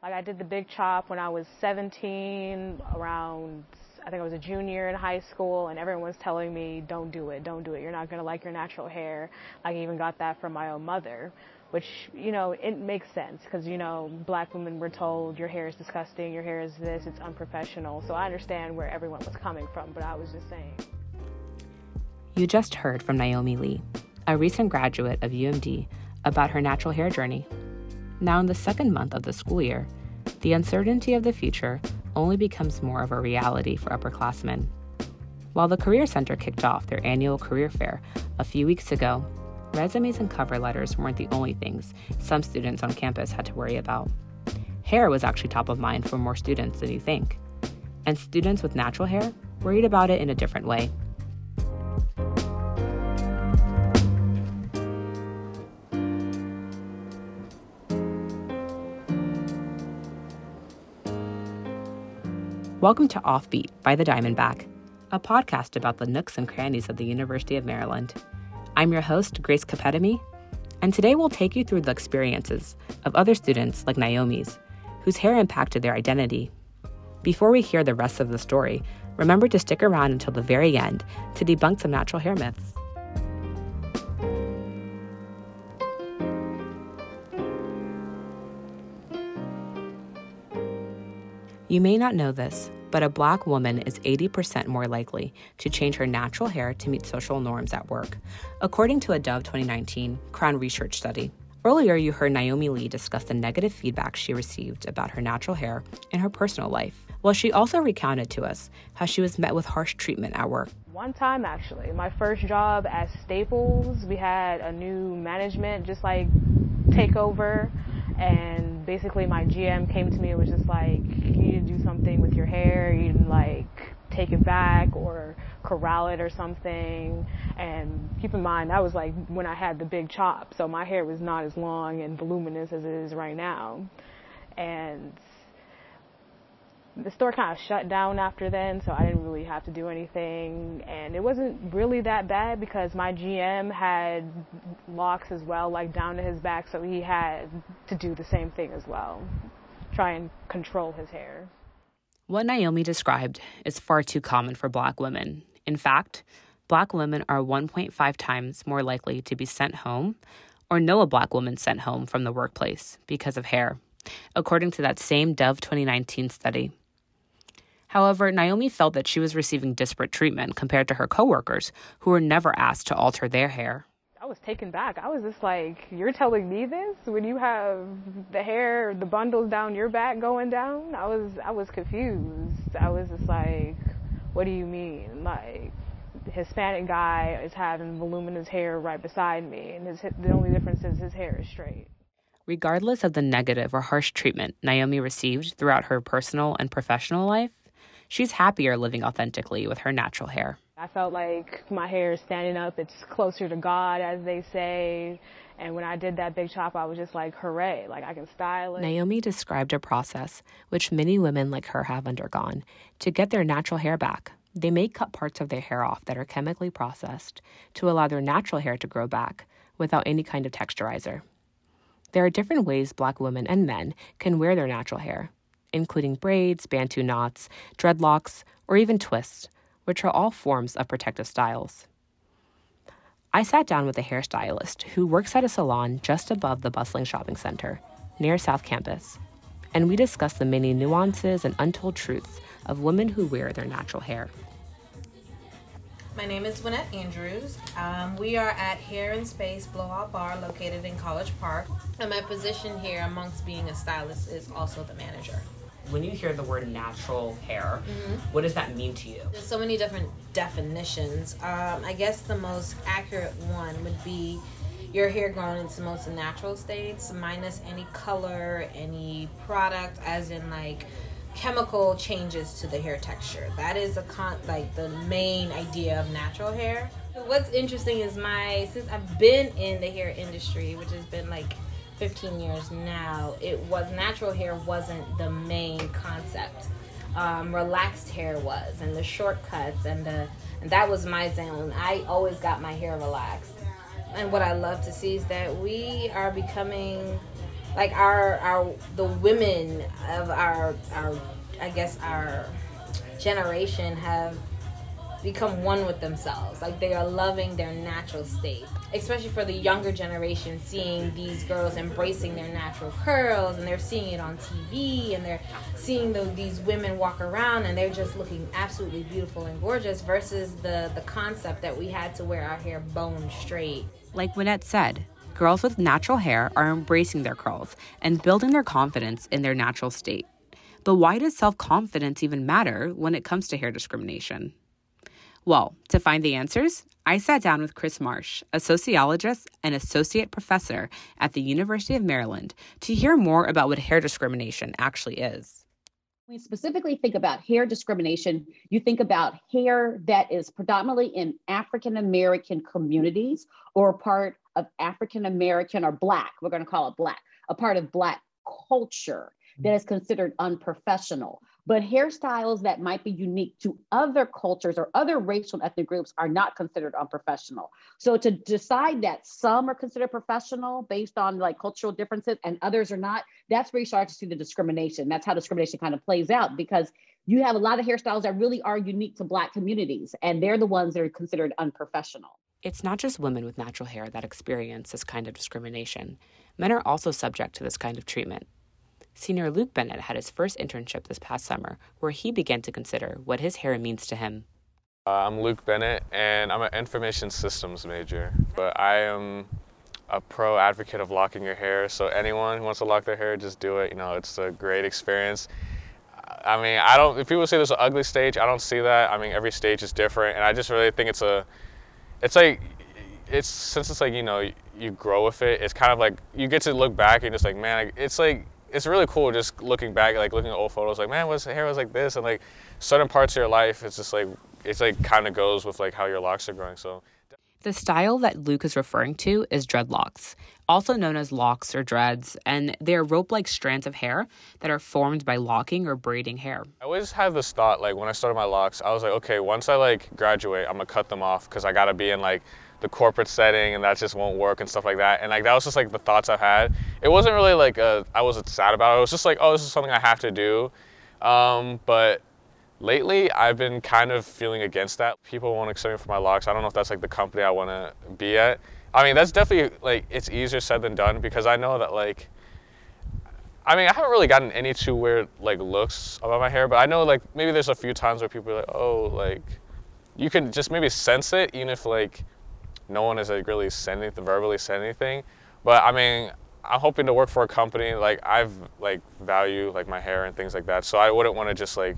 Like I did the big chop when I was 17, around I think I was a junior in high school, and everyone was telling me, "Don't do it, don't do it. You're not gonna like your natural hair." I even got that from my own mother, which you know it makes sense because you know black women were told your hair is disgusting, your hair is this, it's unprofessional. So I understand where everyone was coming from, but I was just saying. You just heard from Naomi Lee, a recent graduate of UMD, about her natural hair journey. Now, in the second month of the school year, the uncertainty of the future only becomes more of a reality for upperclassmen. While the Career Center kicked off their annual career fair a few weeks ago, resumes and cover letters weren't the only things some students on campus had to worry about. Hair was actually top of mind for more students than you think. And students with natural hair worried about it in a different way. Welcome to Offbeat by the Diamondback, a podcast about the nooks and crannies of the University of Maryland. I'm your host, Grace Capetamy, and today we'll take you through the experiences of other students like Naomi's, whose hair impacted their identity. Before we hear the rest of the story, remember to stick around until the very end to debunk some natural hair myths. You may not know this, but a black woman is 80% more likely to change her natural hair to meet social norms at work, according to a Dove 2019 Crown Research study. Earlier, you heard Naomi Lee discuss the negative feedback she received about her natural hair in her personal life. Well, she also recounted to us how she was met with harsh treatment at work. One time, actually, my first job at Staples, we had a new management just like take over and basically my GM came to me and was just like, you need to do something with your hair, you need to like take it back or corral it or something. And keep in mind, that was like when I had the big chop, so my hair was not as long and voluminous as it is right now. And the store kind of shut down after then, so I didn't really have to do anything. And it wasn't really that bad because my GM had locks as well, like down to his back, so he had to do the same thing as well, try and control his hair. What Naomi described is far too common for black women. In fact, black women are 1.5 times more likely to be sent home or know a black woman sent home from the workplace because of hair, according to that same Dove 2019 study. However, Naomi felt that she was receiving disparate treatment compared to her coworkers, who were never asked to alter their hair. I was taken back. I was just like, You're telling me this when you have the hair, the bundles down your back going down? I was I was confused. I was just like, What do you mean? Like Hispanic guy is having voluminous hair right beside me, and his the only difference is his hair is straight. Regardless of the negative or harsh treatment Naomi received throughout her personal and professional life, she's happier living authentically with her natural hair. I felt like my hair is standing up, it's closer to God, as they say. And when I did that big chop, I was just like, hooray, like I can style it. Naomi described a process which many women like her have undergone to get their natural hair back. They may cut parts of their hair off that are chemically processed to allow their natural hair to grow back without any kind of texturizer. There are different ways black women and men can wear their natural hair, including braids, bantu knots, dreadlocks, or even twists, which are all forms of protective styles. I sat down with a hairstylist who works at a salon just above the bustling shopping center near South Campus, and we discussed the many nuances and untold truths of women who wear their natural hair. My name is Winnette Andrews. Um, we are at Hair and Space Blowout Bar located in College Park. And my position here, amongst being a stylist, is also the manager when you hear the word natural hair, mm-hmm. what does that mean to you? There's so many different definitions. Um, I guess the most accurate one would be your hair growing in its most natural states, minus any color, any product, as in like chemical changes to the hair texture. That is a con like the main idea of natural hair. What's interesting is my since I've been in the hair industry, which has been like 15 years now, it was natural hair wasn't the main concept. Um, relaxed hair was, and the shortcuts, and the and that was my zone. I always got my hair relaxed, and what I love to see is that we are becoming like our our the women of our our I guess our generation have become one with themselves. Like they are loving their natural state. Especially for the younger generation, seeing these girls embracing their natural curls and they're seeing it on TV and they're seeing the, these women walk around and they're just looking absolutely beautiful and gorgeous versus the, the concept that we had to wear our hair bone straight. Like Winnette said, girls with natural hair are embracing their curls and building their confidence in their natural state. But why does self confidence even matter when it comes to hair discrimination? Well, to find the answers, I sat down with Chris Marsh, a sociologist and associate professor at the University of Maryland, to hear more about what hair discrimination actually is. When we specifically think about hair discrimination, you think about hair that is predominantly in African American communities or part of African American or Black, we're going to call it Black, a part of Black culture that is considered unprofessional but hairstyles that might be unique to other cultures or other racial and ethnic groups are not considered unprofessional. So to decide that some are considered professional based on like cultural differences and others are not, that's where you start to see the discrimination. That's how discrimination kind of plays out because you have a lot of hairstyles that really are unique to Black communities, and they're the ones that are considered unprofessional. It's not just women with natural hair that experience this kind of discrimination. Men are also subject to this kind of treatment. Senior Luke Bennett had his first internship this past summer, where he began to consider what his hair means to him. Uh, I'm Luke Bennett, and I'm an information systems major. But I am a pro advocate of locking your hair. So anyone who wants to lock their hair, just do it. You know, it's a great experience. I mean, I don't. If people say there's an ugly stage, I don't see that. I mean, every stage is different, and I just really think it's a, it's like, it's since it's like you know you grow with it. It's kind of like you get to look back and just like man, it's like it's really cool just looking back, like looking at old photos, like man, was hair was like this, and like certain parts of your life, it's just like it's like kind of goes with like how your locks are growing. So. The style that Luke is referring to is dreadlocks, also known as locks or dreads, and they are rope like strands of hair that are formed by locking or braiding hair. I always had this thought, like when I started my locks, I was like, okay, once I like graduate, I'm gonna cut them off because I gotta be in like the corporate setting and that just won't work and stuff like that. And like that was just like the thoughts I had. It wasn't really like a, I wasn't sad about it. It was just like, oh, this is something I have to do. Um, but lately I've been kind of feeling against that. People won't accept me for my locks. I don't know if that's like the company I want to be at. I mean, that's definitely like it's easier said than done because I know that like I mean, I haven't really gotten any too weird like looks about my hair, but I know like maybe there's a few times where people are like, "Oh, like you can just maybe sense it even if like no one has like really said anything, verbally said anything. But I mean, I'm hoping to work for a company like I've like value like my hair and things like that. So I wouldn't want to just like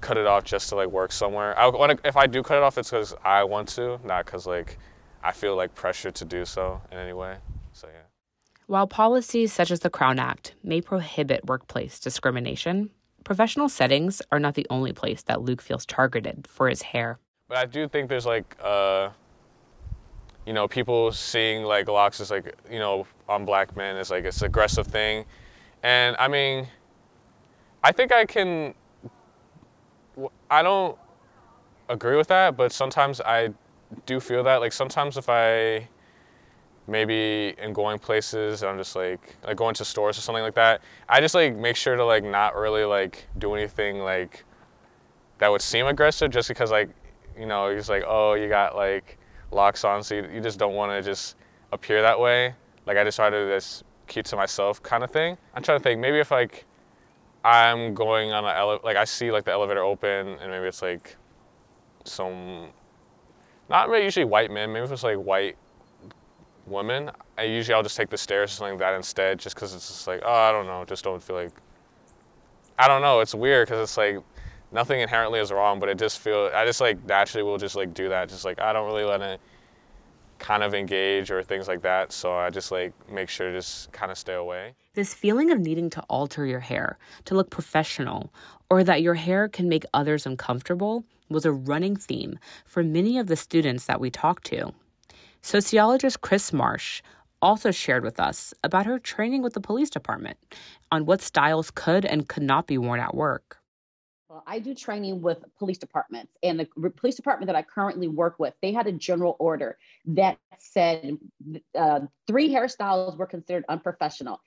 cut it off just to like work somewhere. I want if I do cut it off, it's because I want to, not because like I feel like pressure to do so in any way. So yeah. While policies such as the Crown Act may prohibit workplace discrimination, professional settings are not the only place that Luke feels targeted for his hair. But I do think there's like uh, you know, people seeing like locks as like, you know, on black men is like it's aggressive thing. And I mean, I think I can, I don't agree with that, but sometimes I do feel that. Like sometimes if I maybe in going places, I'm just like, like going to stores or something like that, I just like make sure to like not really like do anything like that would seem aggressive just because like, you know, it's like, oh, you got like, locks on, so you, you just don't want to just appear that way. Like I just try to just keep to myself kind of thing. I'm trying to think maybe if like I'm going on an elevator, like I see like the elevator open and maybe it's like some, not really usually white men, maybe if it's like white women, I usually I'll just take the stairs or something like that instead just because it's just like, oh, I don't know, just don't feel like, I don't know, it's weird because it's like nothing inherently is wrong, but it just feel I just like naturally will just like do that. Just like I don't really let it kind of engage or things like that. So I just like make sure to just kind of stay away. This feeling of needing to alter your hair to look professional or that your hair can make others uncomfortable was a running theme for many of the students that we talked to. Sociologist Chris Marsh also shared with us about her training with the police department on what styles could and could not be worn at work. I do training with police departments, and the police department that I currently work with, they had a general order that said uh, three hairstyles were considered unprofessional.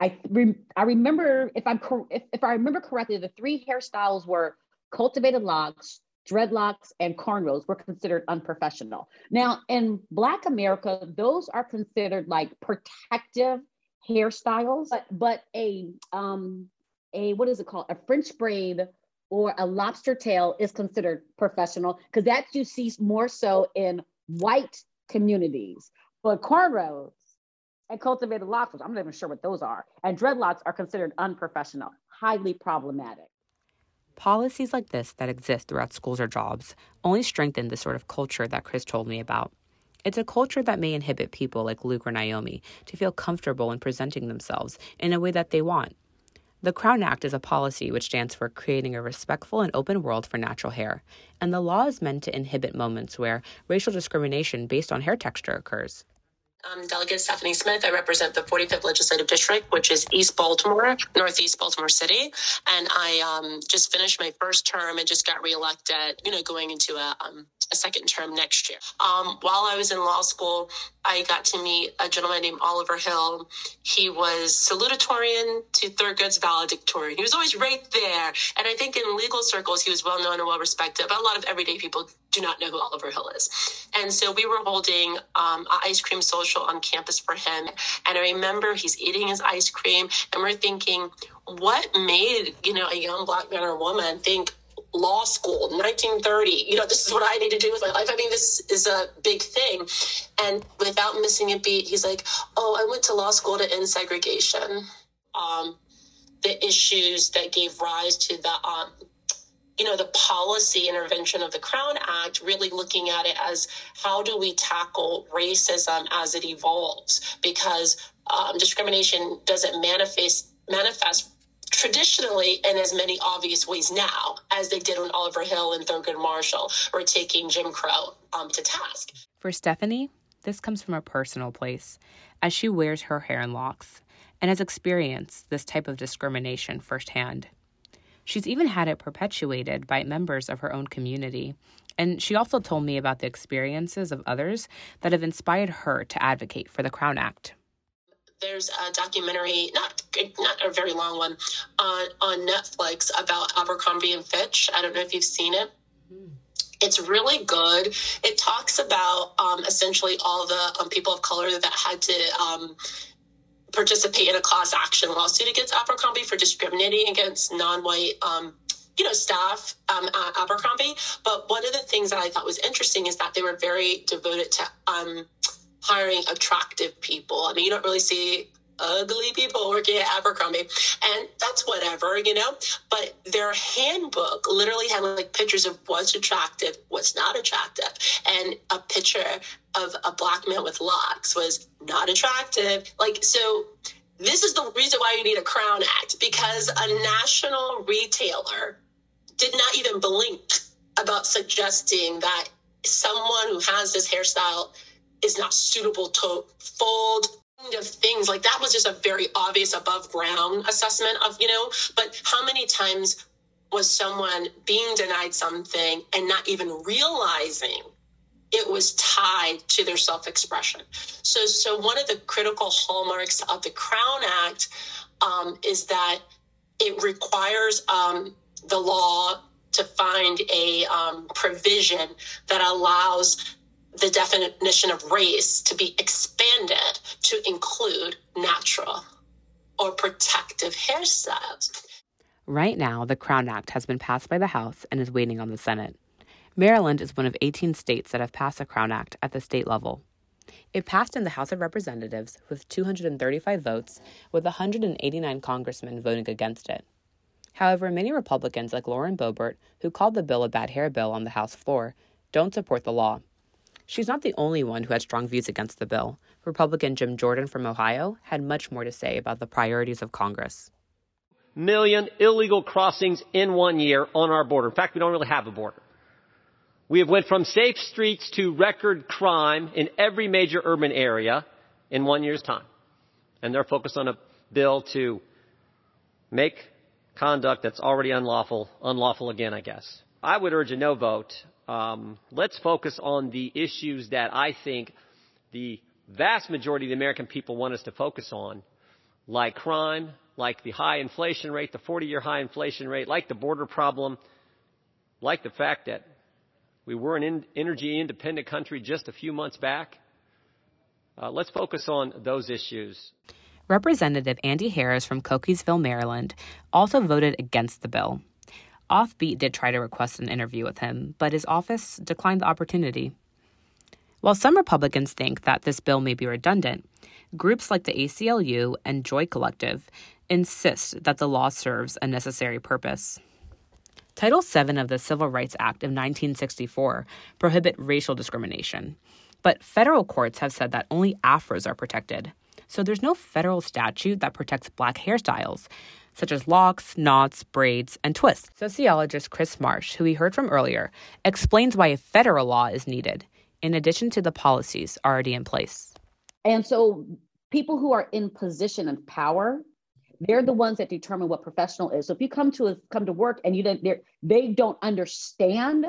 I re- I remember if I'm cor- if, if I remember correctly, the three hairstyles were cultivated locks, dreadlocks, and cornrows were considered unprofessional. Now in Black America, those are considered like protective hairstyles, but but a um a what is it called? A French braid or a lobster tail is considered professional because that you see more so in white communities. But cornrows and cultivated locks, I'm not even sure what those are, and dreadlocks are considered unprofessional, highly problematic. Policies like this that exist throughout schools or jobs only strengthen the sort of culture that Chris told me about. It's a culture that may inhibit people like Luke or Naomi to feel comfortable in presenting themselves in a way that they want. The Crown Act is a policy which stands for creating a respectful and open world for natural hair, and the law is meant to inhibit moments where racial discrimination based on hair texture occurs. I'm Delegate Stephanie Smith. I represent the 45th Legislative District, which is East Baltimore, Northeast Baltimore City. And I um, just finished my first term and just got reelected, you know, going into a, um, a second term next year. Um, while I was in law school, I got to meet a gentleman named Oliver Hill. He was salutatorian to Thurgood's valedictorian. He was always right there. And I think in legal circles, he was well known and well respected, but a lot of everyday people do not know who Oliver Hill is. And so we were holding um, an ice cream social on campus for him. And I remember he's eating his ice cream, and we're thinking, what made, you know, a young black man or woman think, law school 1930 you know this is what i need to do with my life. I mean this is a big thing. And without missing a beat he's like oh i went to law school to end segregation. Um, the issues that gave rise to the um, you know the policy intervention of the crown act really looking at it as how do we tackle racism as it evolves because um, discrimination doesn't manifest manifest traditionally in as many obvious ways now as they did when Oliver Hill and Thurgood Marshall were taking Jim Crow um, to task. For Stephanie, this comes from a personal place as she wears her hair in locks and has experienced this type of discrimination firsthand. She's even had it perpetuated by members of her own community. And she also told me about the experiences of others that have inspired her to advocate for the Crown Act there's a documentary, not not a very long one, on on Netflix about Abercrombie and Fitch. I don't know if you've seen it. Mm. It's really good. It talks about um, essentially all the um, people of color that had to um, participate in a class action lawsuit against Abercrombie for discriminating against non-white um, you know, staff um, at Abercrombie. But one of the things that I thought was interesting is that they were very devoted to um, hiring attractive people. I mean, you don't really see ugly people working at Abercrombie, and that's whatever, you know. But their handbook literally had like pictures of what's attractive, what's not attractive, and a picture of a black man with locks was not attractive. Like, so this is the reason why you need a Crown Act because a national retailer did not even blink about suggesting that someone who has this hairstyle is not suitable to fold of things like that was just a very obvious above ground assessment of you know but how many times was someone being denied something and not even realizing it was tied to their self-expression? So so one of the critical hallmarks of the crown act um, is that it requires um, the law to find a um, provision that allows the definition of race to be expanded to include natural or protective hairstyles. Right now, the Crown Act has been passed by the House and is waiting on the Senate. Maryland is one of 18 states that have passed the Crown Act at the state level. It passed in the House of Representatives with 235 votes, with 189 congressmen voting against it. However, many Republicans, like Lauren Boebert, who called the bill a bad hair bill on the House floor, don't support the law. She's not the only one who had strong views against the bill. Republican Jim Jordan from Ohio had much more to say about the priorities of Congress. Million illegal crossings in one year on our border. In fact, we don't really have a border. We have went from safe streets to record crime in every major urban area in one year's time. And they're focused on a bill to make conduct that's already unlawful unlawful again, I guess. I would urge a no vote um, let's focus on the issues that I think the vast majority of the American people want us to focus on. like crime, like the high inflation rate, the 40 year high inflation rate, like the border problem, like the fact that we were an energy independent country just a few months back. Uh, let's focus on those issues. Representative Andy Harris from Cockeysville, Maryland, also voted against the bill. Offbeat did try to request an interview with him, but his office declined the opportunity. While some Republicans think that this bill may be redundant, groups like the ACLU and Joy Collective insist that the law serves a necessary purpose. Title VII of the Civil Rights Act of 1964 prohibit racial discrimination, but federal courts have said that only afros are protected. So there's no federal statute that protects black hairstyles, such as locks, knots, braids, and twists. Sociologist Chris Marsh, who we heard from earlier, explains why a federal law is needed, in addition to the policies already in place. And so people who are in position of power they're the ones that determine what professional is so if you come to a, come to work and you don't they don't understand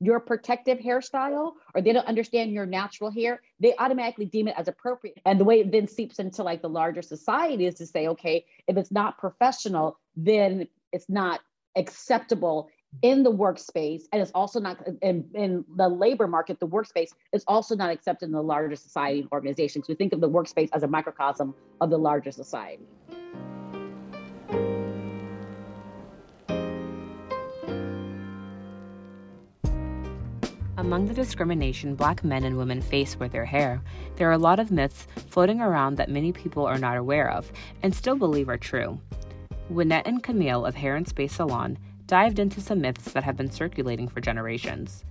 your protective hairstyle or they don't understand your natural hair, they automatically deem it as appropriate. And the way it then seeps into like the larger society is to say, okay, if it's not professional, then it's not acceptable in the workspace and it's also not in, in the labor market the workspace is also not accepted in the larger society and organizations we think of the workspace as a microcosm of the larger society Among the discrimination black men and women face with their hair, there are a lot of myths floating around that many people are not aware of and still believe are true. Winnette and Camille of Hair and Space Salon dived into some myths that have been circulating for generations.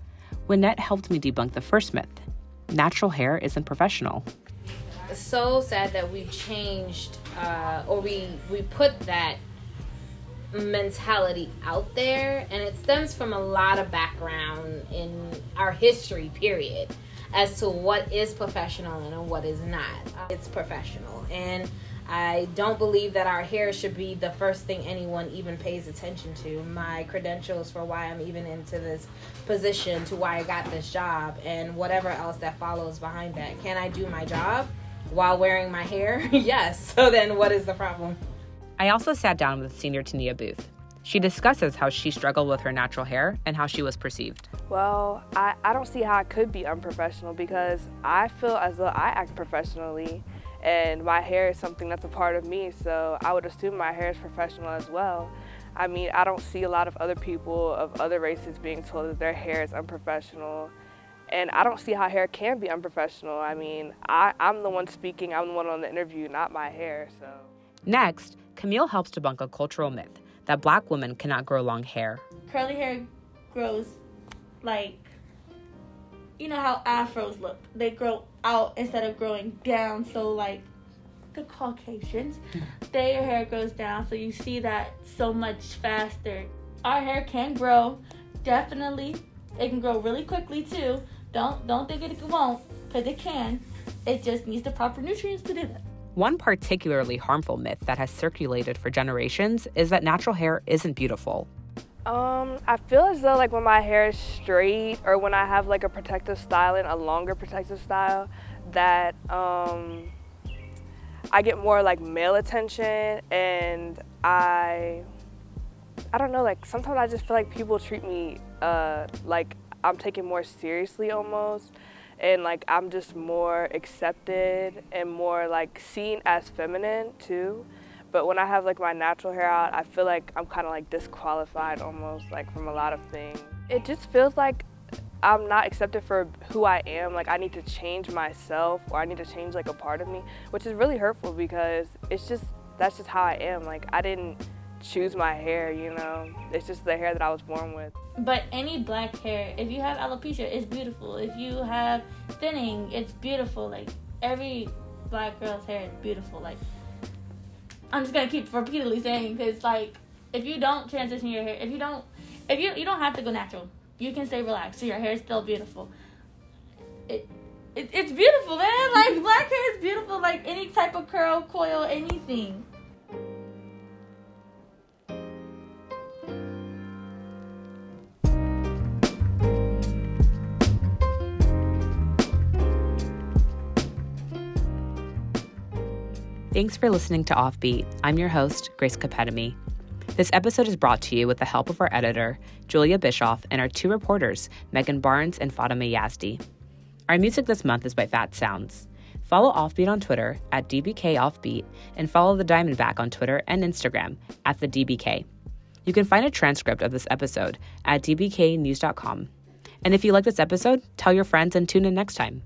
Winnette helped me debunk the first myth natural hair isn't professional. So sad that we've changed, uh, or we, we put that mentality out there and it stems from a lot of background in our history period as to what is professional and what is not. It's professional and i don't believe that our hair should be the first thing anyone even pays attention to. My credentials for why i'm even into this position to why i got this job and whatever else that follows behind that. Can i do my job while wearing my hair? Yes. So then what is the problem I also sat down with senior Tania Booth. She discusses how she struggled with her natural hair and how she was perceived. Well, I, I don't see how I could be unprofessional because I feel as though I act professionally and my hair is something that's a part of me, so I would assume my hair is professional as well. I mean, I don't see a lot of other people of other races being told that their hair is unprofessional. And I don't see how hair can be unprofessional. I mean, I, I'm the one speaking, I'm the one on the interview, not my hair, so. Next, Camille helps debunk a cultural myth that black women cannot grow long hair. Curly hair grows like, you know how afros look. They grow out instead of growing down. So, like, the Caucasians, their hair grows down. So, you see that so much faster. Our hair can grow, definitely. It can grow really quickly too. Don't don't think it won't, because it can. It just needs the proper nutrients to do that. One particularly harmful myth that has circulated for generations is that natural hair isn't beautiful. Um, I feel as though like when my hair is straight or when I have like a protective styling, a longer protective style, that um, I get more like male attention and I I don't know, like sometimes I just feel like people treat me uh, like I'm taken more seriously almost and like I'm just more accepted and more like seen as feminine too. But when I have like my natural hair out, I feel like I'm kind of like disqualified almost like from a lot of things. It just feels like I'm not accepted for who I am. Like I need to change myself or I need to change like a part of me, which is really hurtful because it's just that's just how I am. Like I didn't choose my hair, you know. It's just the hair that I was born with. But any black hair, if you have alopecia, it's beautiful. If you have thinning, it's beautiful. Like every black girl's hair is beautiful. Like I'm just gonna keep repeatedly saying because like if you don't transition your hair, if you don't, if you you don't have to go natural, you can stay relaxed. So your hair is still beautiful. It, it it's beautiful, man. Like black hair is beautiful. Like any type of curl, coil, anything. Thanks for listening to Offbeat. I'm your host, Grace Capetamy. This episode is brought to you with the help of our editor, Julia Bischoff, and our two reporters, Megan Barnes and Fatima Yazdi. Our music this month is by Fat Sounds. Follow Offbeat on Twitter at DBK Offbeat and follow the Diamondback on Twitter and Instagram at the DBK. You can find a transcript of this episode at dbknews.com. And if you like this episode, tell your friends and tune in next time.